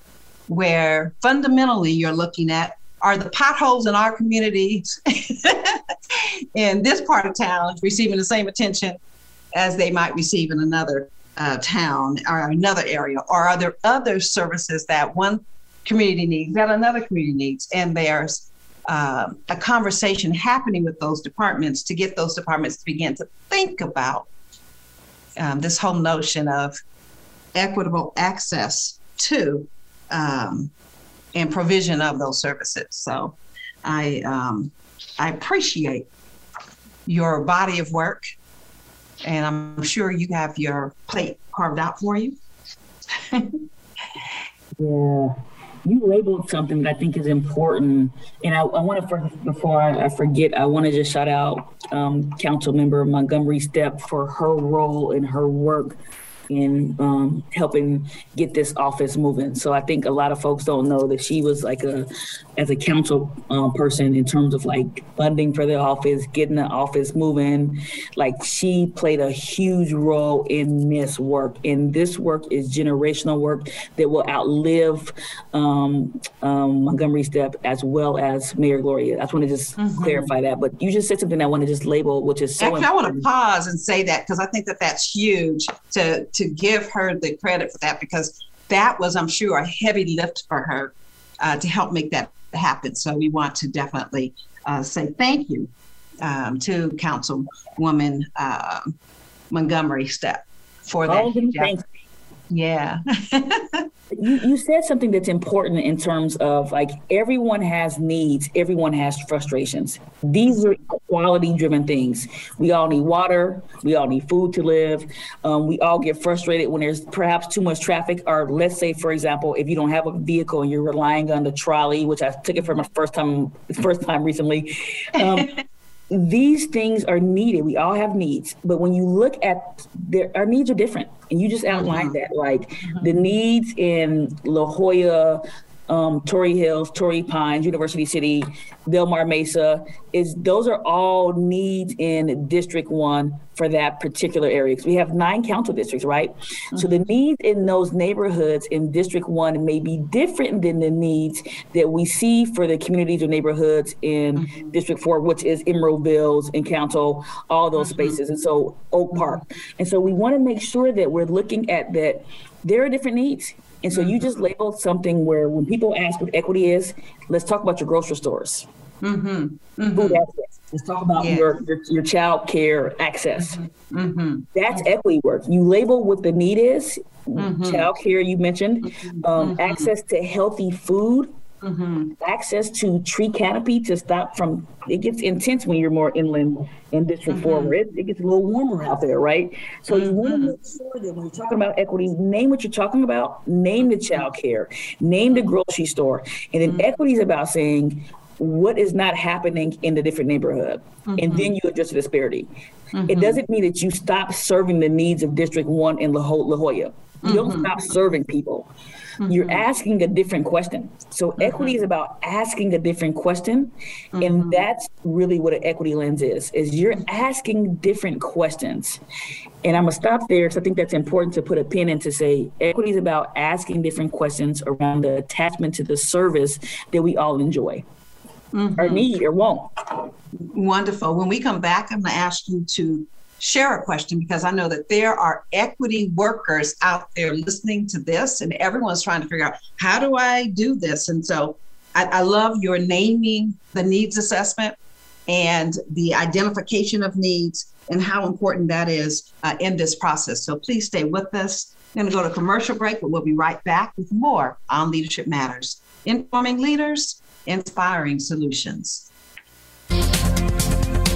Speaker 2: where fundamentally you're looking at are the potholes in our communities <laughs> in this part of town receiving the same attention as they might receive in another uh, town or another area? Or are there other services that one community needs that another community needs? And there's uh, a conversation happening with those departments to get those departments to begin to think about um, this whole notion of equitable access to um, and provision of those services. So I um, I appreciate your body of work and I'm sure you have your plate carved out for you. <laughs>
Speaker 3: yeah. You labeled something that I think is important. And I, I want to, before I, I, forget, I want to just shout out um, Council Member Montgomery Steppe for her role and her work in um, helping get this office moving. So I think a lot of folks don't know that she was like a, as a council um, person in terms of like funding for the office, getting the office moving. Like she played a huge role in this work, and this work is generational work that will outlive um, um Montgomery Steppe as well as Mayor Gloria. I just want to just mm-hmm. clarify that. But you just said something I want to just label, which is so.
Speaker 2: Actually, I want to pause and say that because I think that that's huge to to give her the credit for that because that was, I'm sure, a heavy lift for her uh, to help make that happen. So we want to definitely uh, say thank you um, to Councilwoman uh, Montgomery Steppe for that.
Speaker 3: Oh,
Speaker 2: yeah. <laughs>
Speaker 3: you, you said something that's important in terms of like everyone has needs, everyone has frustrations. These are quality driven things. We all need water, we all need food to live. Um, we all get frustrated when there's perhaps too much traffic, or let's say, for example, if you don't have a vehicle and you're relying on the trolley, which I took it for my first time, first time recently. Um, <laughs> these things are needed. We all have needs, but when you look at their, our needs are different, and you just outlined mm-hmm. that. Like mm-hmm. the needs in La Jolla, um, Torrey Hills, Torrey Pines, University City, Del Mar Mesa, is those are all needs in District One for that particular area. Because we have nine council districts, right? Mm-hmm. So the mm-hmm. needs in those neighborhoods in District One may be different than the needs that we see for the communities or neighborhoods in mm-hmm. District Four, which is Emerald Hills and Council, all those mm-hmm. spaces, and so Oak Park. And so we want to make sure that we're looking at that. There are different needs and so you just labeled something where when people ask what equity is, let's talk about your grocery stores. Mm-hmm. Mm-hmm. Food access. Let's talk about yes. your, your, your child care access. Mm-hmm. mm-hmm. That's equity work. You label what the need is. Mm-hmm. Child care, you mentioned, mm-hmm. um, access to healthy food, Mm-hmm. Access to tree canopy to stop from it gets intense when you're more inland in District mm-hmm. 4 where it, it, gets a little warmer out there, right? So mm-hmm. you want to make sure that when you're talking about equity, name what you're talking about, name the child care, name the grocery store. And then mm-hmm. equity is about saying what is not happening in the different neighborhood. And then mm-hmm. you address the disparity. It mm-hmm. doesn't mean that you stop serving the needs of District 1 in La, La Jolla. You don't stop serving people Mm-hmm. You're asking a different question. So mm-hmm. equity is about asking a different question. Mm-hmm. And that's really what an equity lens is, is you're asking different questions. And I'm gonna stop there because I think that's important to put a pin in to say equity is about asking different questions around the attachment to the service that we all enjoy. Mm-hmm. or need or won't.
Speaker 2: Wonderful. When we come back, I'm going to ask you to share a question because I know that there are equity workers out there listening to this, and everyone's trying to figure out how do I do this. And so I, I love your naming the needs assessment and the identification of needs and how important that is uh, in this process. So please stay with us. I'm going to go to commercial break, but we'll be right back with more on Leadership Matters, informing leaders, inspiring solutions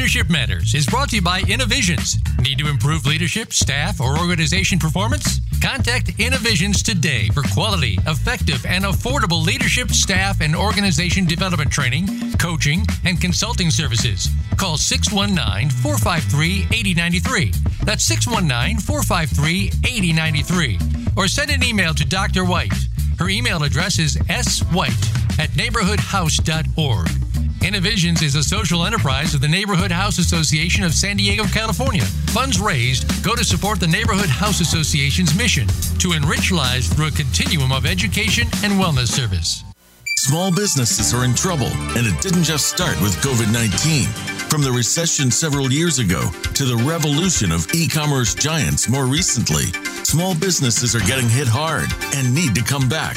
Speaker 1: Leadership Matters is brought to you by Innovisions. Need to improve leadership, staff, or organization performance? Contact Innovisions today for quality, effective, and affordable leadership, staff, and organization development training, coaching, and consulting services. Call 619 453 8093. That's 619 453 8093. Or send an email to Dr. White. Her email address is swhite at neighborhoodhouse.org. Innovisions is a social enterprise of the Neighborhood House Association of San Diego, California. Funds raised go to support the Neighborhood House Association's mission to enrich lives through a continuum of education and wellness service.
Speaker 6: Small businesses are in trouble, and it didn't just start with COVID 19. From the recession several years ago to the revolution of e commerce giants more recently, small businesses are getting hit hard and need to come back.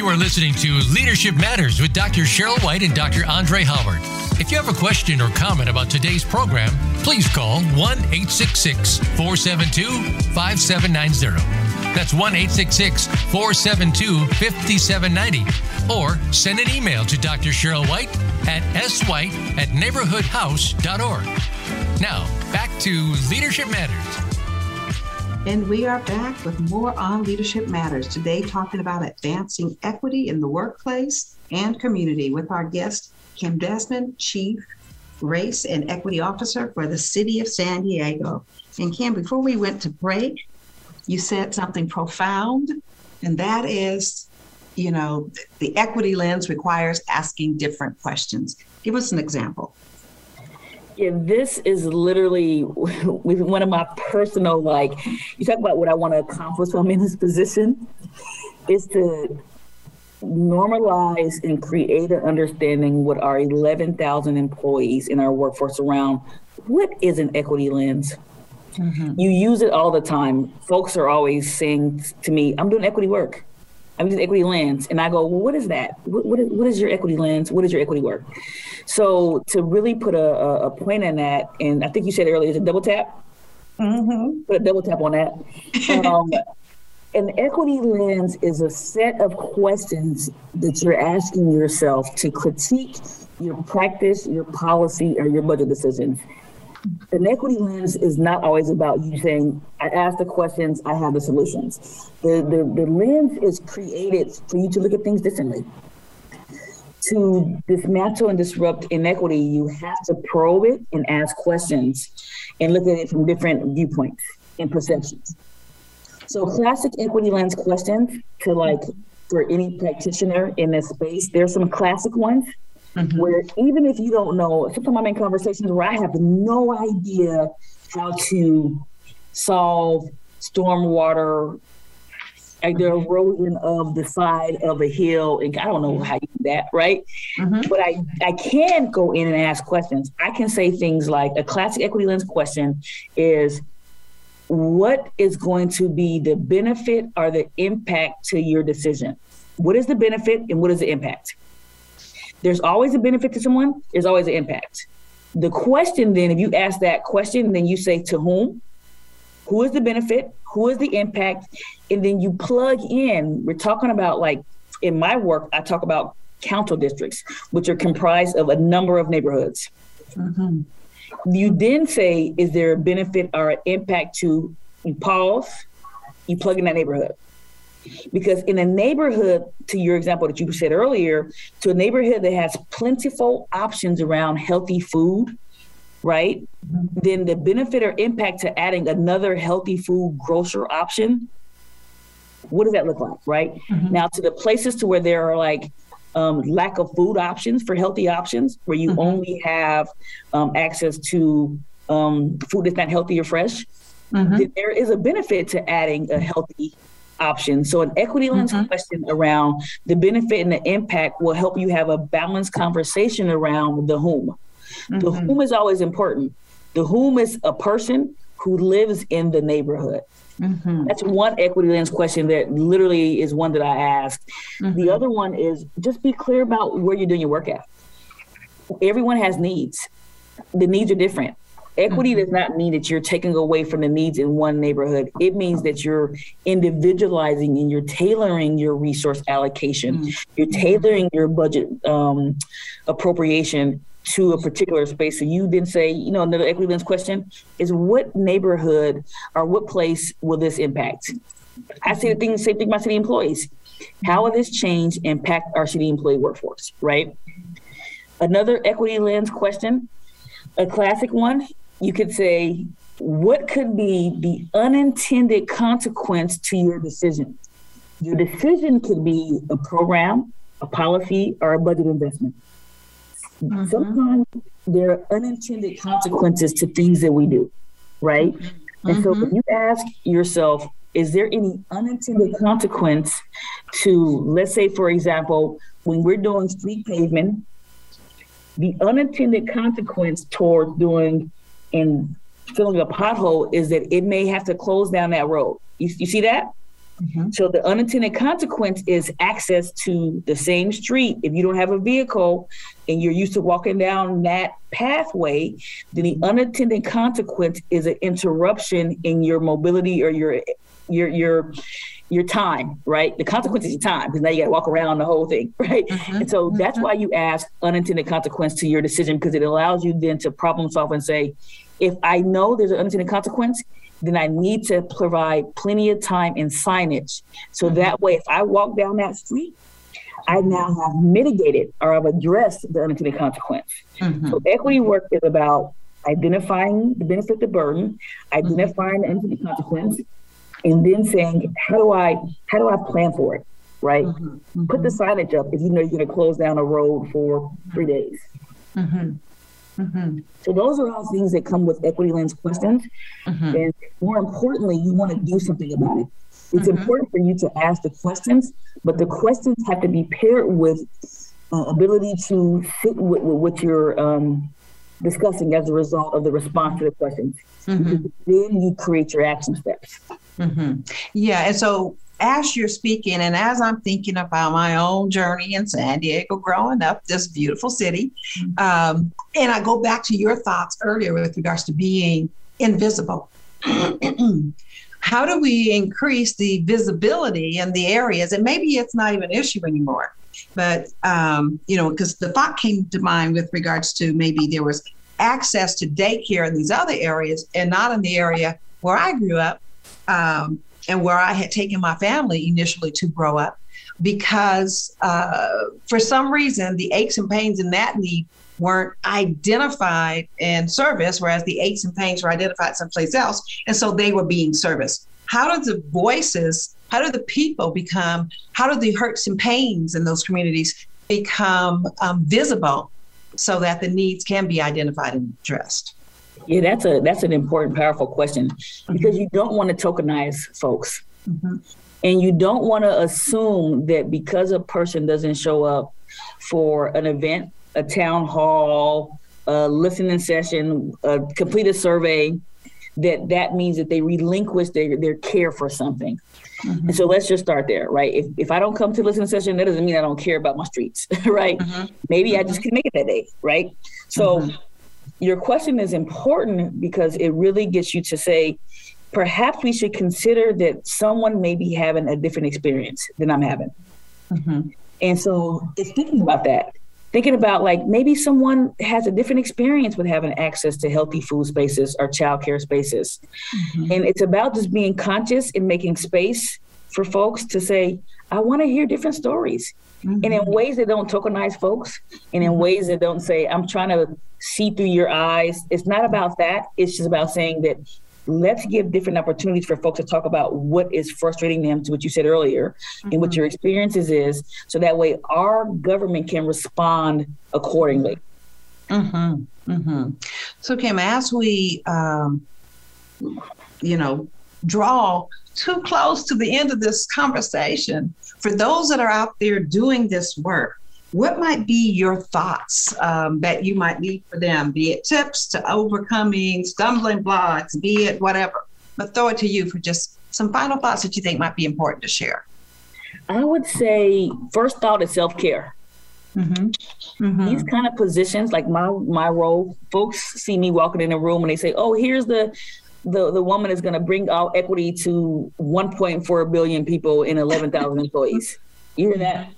Speaker 1: You are listening to Leadership Matters with Dr. Sheryl White and Dr. Andre Howard. If you have a question or comment about today's program, please call 1 866 472 5790. That's 1 866 472 5790. Or send an email to Dr. Sheryl White at swhite at neighborhoodhouse.org. Now, back to Leadership Matters.
Speaker 2: And we are back with more on Leadership Matters. Today, talking about advancing equity in the workplace and community with our guest, Kim Desmond, Chief Race and Equity Officer for the City of San Diego. And Kim, before we went to break, you said something profound, and that is, you know, the equity lens requires asking different questions. Give us an example.
Speaker 3: Yeah, this is literally <laughs> one of my personal, like, you talk about what I want to accomplish when I'm in this position, is to normalize and create an understanding with our 11,000 employees in our workforce around what is an equity lens. Mm-hmm. You use it all the time. Folks are always saying to me, I'm doing equity work. I'm doing equity lens. And I go, well, what is that? What, what, is, what is your equity lens? What is your equity work? So to really put a, a point in that, and I think you said earlier, is a double tap? Mm-hmm. Put a double tap on that. <laughs> Um, an equity lens is a set of questions that you're asking yourself to critique your practice, your policy, or your budget decisions. An equity lens is not always about you saying, I ask the questions, I have the solutions. The, the, the lens is created for you to look at things differently. To dismantle and disrupt inequity, you have to probe it and ask questions and look at it from different viewpoints and perceptions. So classic equity lens questions to like for any practitioner in this space, there's some classic ones mm-hmm. where even if you don't know, sometimes I'm in conversations where I have no idea how to solve stormwater like the erosion of the side of a hill and i don't know how you do that right mm-hmm. but i i can go in and ask questions i can say things like a classic equity lens question is what is going to be the benefit or the impact to your decision? What is the benefit and what is the impact? There's always a benefit to someone, there's always an impact. The question then, if you ask that question, then you say to whom, who is the benefit, who is the impact, and then you plug in. We're talking about like in my work, I talk about council districts, which are comprised of a number of neighborhoods. Mm-hmm. You then say, is there a benefit or an impact to you pause, you plug in that neighborhood. Because in a neighborhood, to your example that you said earlier, to a neighborhood that has plentiful options around healthy food, right? Then the benefit or impact to adding another healthy food grocer option, what does that look like, right? Mm-hmm. Now to the places to where there are like um, lack of food options for healthy options, where you mm-hmm. only have um, access to um, food that's not healthy or fresh, mm-hmm. there is a benefit to adding a healthy option. So, an equity lens mm-hmm. question around the benefit and the impact will help you have a balanced conversation around the whom. The mm-hmm. whom is always important. The whom is a person who lives in the neighborhood. Mm-hmm. That's one equity lens question that literally is one that I asked. Mm-hmm. The other one is just be clear about where you're doing your work at. Everyone has needs. The needs are different. Equity mm-hmm. does not mean that you're taking away from the needs in one neighborhood. It means that you're individualizing and you're tailoring your resource allocation. Mm-hmm. You're tailoring your budget um, appropriation to a particular space. So you then say, you know, another equity lens question is what neighborhood or what place will this impact? I say the thing, same thing about city employees. How will this change impact our city employee workforce, right? Another equity lens question, a classic one, you could say, what could be the unintended consequence to your decision? Your decision could be a program, a policy, or a budget investment. Mm-hmm. Sometimes there are unintended consequences to things that we do, right? Mm-hmm. And so when you ask yourself, is there any unintended consequence to, let's say, for example, when we're doing street pavement, the unintended consequence towards doing and filling a pothole is that it may have to close down that road. You, you see that? Mm-hmm. So the unintended consequence is access to the same street. If you don't have a vehicle and you're used to walking down that pathway, then the unintended consequence is an interruption in your mobility or your your your your time, right? The consequence is your time because now you got to walk around the whole thing, <laughs> right? Mm-hmm. And so that's mm-hmm. why you ask unintended consequence to your decision because it allows you then to problem solve and say, if I know there's an unintended consequence, then I need to provide plenty of time and signage. So mm-hmm. that way, if I walk down that street, I now have mitigated or I've addressed the unintended consequence. Mm-hmm. So equity work is about identifying the benefit, the burden, identifying the unintended consequence, and then saying, how do I how do I plan for it? Right? Mm-hmm. Put the signage up if you know you're going to close down a road for three days. Mm-hmm. So those are all things that come with equity lens questions. Mm-hmm. And more importantly, you want to do something about it. It's mm-hmm. important for you to ask the questions, but the questions have to be paired with uh, ability to fit with, with what you're um, discussing as a result of the response to the questions. Mm-hmm. Then you create your action steps.
Speaker 2: Mm-hmm. Yeah, and so as you're speaking and as I'm thinking about my own journey in San Diego growing up, this beautiful city, um, and I go back to your thoughts earlier with regards to being invisible. <clears throat> How do we increase the visibility in the areas? And maybe it's not even an issue anymore, but um, you know, because the thought came to mind with regards to maybe there was access to daycare in these other areas and not in the area where I grew up. Um, and where I had taken my family initially to grow up because uh, for some reason the aches and pains in that knee weren't identified in service, whereas the aches and pains were identified someplace else. And so they were being serviced. How do the voices, how do the people become, how do the hurts and pains in those communities become um, visible so that the needs can be identified and addressed?
Speaker 3: Yeah, that's a that's an important, powerful question because you don't want to tokenize folks, mm-hmm. and you don't want to assume that because a person doesn't show up for an event, a town hall, a listening session, a complete a survey, that that means that they relinquish their, their care for something. Mm-hmm. And so let's just start there, right? If, if I don't come to listening session, that doesn't mean I don't care about my streets, <laughs> right? Mm-hmm. Maybe I just mm-hmm. can make it that day, right? So mm-hmm your question is important because it really gets you to say, perhaps we should consider that someone may be having a different experience than I'm having. Mm-hmm. And so it's thinking about that. Thinking about like maybe someone has a different experience with having access to healthy food spaces or childcare spaces. Mm-hmm. And it's about just being conscious and making space for folks to say, I want to hear different stories. Mm-hmm. And in ways that don't tokenize folks and in mm-hmm. ways that don't say, I'm trying to see through your eyes. It's not about that. It's just about saying that let's give different opportunities for folks to talk about what is frustrating them to what you said earlier mm-hmm. and what mm-hmm. your experiences is so that way our government can respond accordingly
Speaker 2: mm-hmm. Mm-hmm. so kim as we um, you know draw too close to the end of this conversation for those that are out there doing this work what might be your thoughts um, that you might need for them, be it tips to overcoming stumbling blocks, be it whatever? But throw it to you for just some final thoughts that you think might be important to share.
Speaker 3: I would say first thought is self care. Mm-hmm. Mm-hmm. These kind of positions, like my my role, folks see me walking in a room and they say, "Oh, here's the the the woman is going to bring out equity to 1.4 billion people and 11,000 employees." You hear that?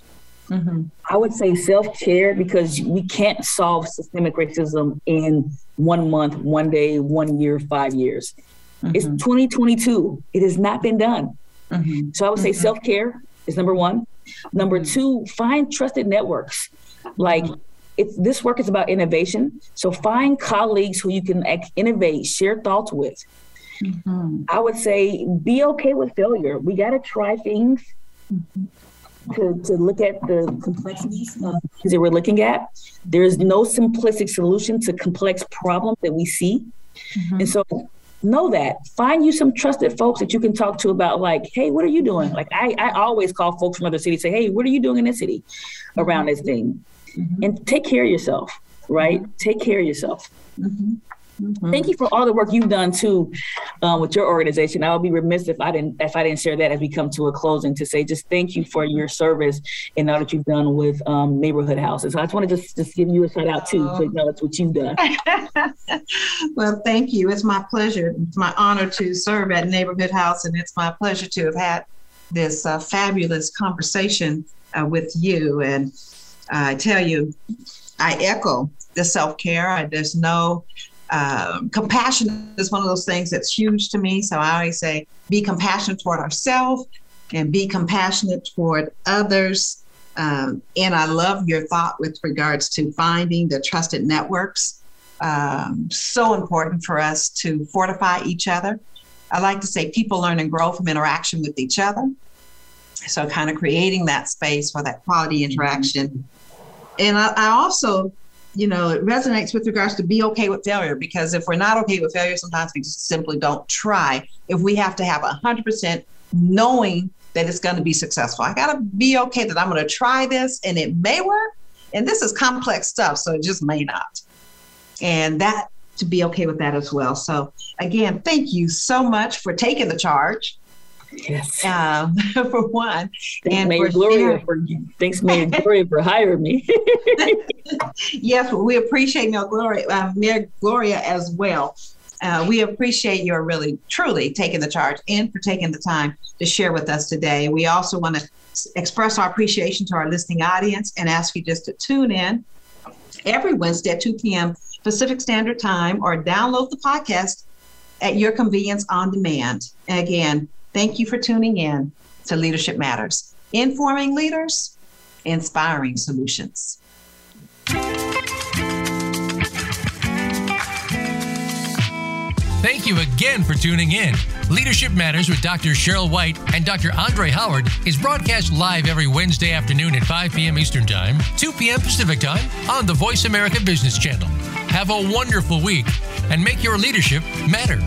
Speaker 3: Mm-hmm. I would say self care because we can't solve systemic racism in one month, one day, one year, five years. Mm-hmm. It's 2022. It has not been done. Mm-hmm. So I would say mm-hmm. self care is number one. Number mm-hmm. two, find trusted networks. Like it's this work is about innovation. So find colleagues who you can innovate, share thoughts with. Mm-hmm. I would say be okay with failure. We got to try things to, to look at the complexities of that we're looking at. There is no simplistic solution to complex problems that we see. Mm-hmm. And so know that. Find you some trusted folks that you can talk to about like, hey, what are you doing? Like I, I always call folks from other cities, say, hey, what are you doing in this city around this thing? Mm-hmm. And take care of yourself, right? Mm-hmm. Take care of yourself.
Speaker 2: Mm-hmm.
Speaker 3: Mm-hmm. Thank you for all the work you've done too um, with your organization. I would be remiss if I didn't if I didn't share that as we come to a closing to say just thank you for your service and all that you've done with um, neighborhood houses. So I just want to just just give you a shout out too, you know that's what you've done. <laughs>
Speaker 2: well, thank you. It's my pleasure. It's my honor to serve at Neighborhood House, and it's my pleasure to have had this uh, fabulous conversation uh, with you. And I tell you, I echo the self care. There's no um, compassion is one of those things that's huge to me. So I always say, be compassionate toward ourselves and be compassionate toward others. Um, and I love your thought with regards to finding the trusted networks. Um, so important for us to fortify each other. I like to say people learn and grow from interaction with each other. So, kind of creating that space for that quality interaction. And I, I also you know, it resonates with regards to be okay with failure because if we're not okay with failure, sometimes we just simply don't try. If we have to have a hundred percent knowing that it's going to be successful, I got to be okay that I'm going to try this and it may work. And this is complex stuff, so it just may not. And that to be okay with that as well. So again, thank you so much for taking the charge
Speaker 3: Yes.
Speaker 2: Um, <laughs> for one.
Speaker 3: Thanks, and Mayor Gloria for thanks, Mayor Gloria, for hiring me. <laughs>
Speaker 2: yes, we appreciate Mayor Gloria, uh, Mayor Gloria as well. Uh, we appreciate your really, truly taking the charge and for taking the time to share with us today. We also want to express our appreciation to our listening audience and ask you just to tune in every Wednesday at 2 p.m. Pacific Standard Time or download the podcast at your convenience on demand. And again, Thank you for tuning in to Leadership Matters, informing leaders, inspiring solutions.
Speaker 1: Thank you again for tuning in. Leadership Matters with Dr. Sheryl White and Dr. Andre Howard is broadcast live every Wednesday afternoon at 5 p.m. Eastern Time, 2 p.m. Pacific Time on the Voice America Business Channel. Have a wonderful week and make your leadership matter.